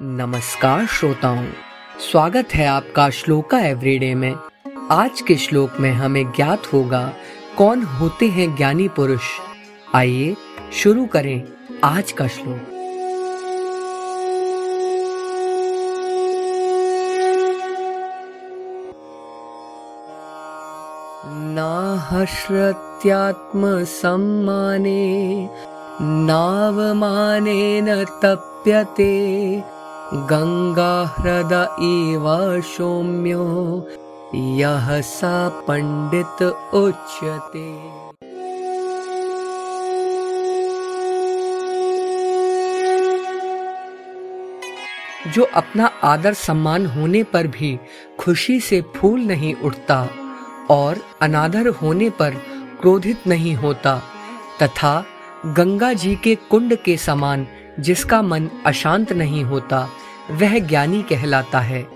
नमस्कार श्रोताओं, स्वागत है आपका श्लोका एवरीडे में। आज के श्लोक में हमें ज्ञात होगा, कौन होते हैं ज्ञानी पुरुष? आइए शुरू करें आज का श्लोक। नाहश्रत्यात्मसम्माने, नावमानेन तप्यते गङ्गाह्रद इव सौम्यो यह सा पंडित उच्यते। जो अपना आदर सम्मान होने पर भी खुशी से फूल नहीं उठता और अनादर होने पर क्रोधित नहीं होता, तथा गंगा जी के कुंड के समान जिसका मन अशांत नहीं होता वह ज्ञानी कहलाता है।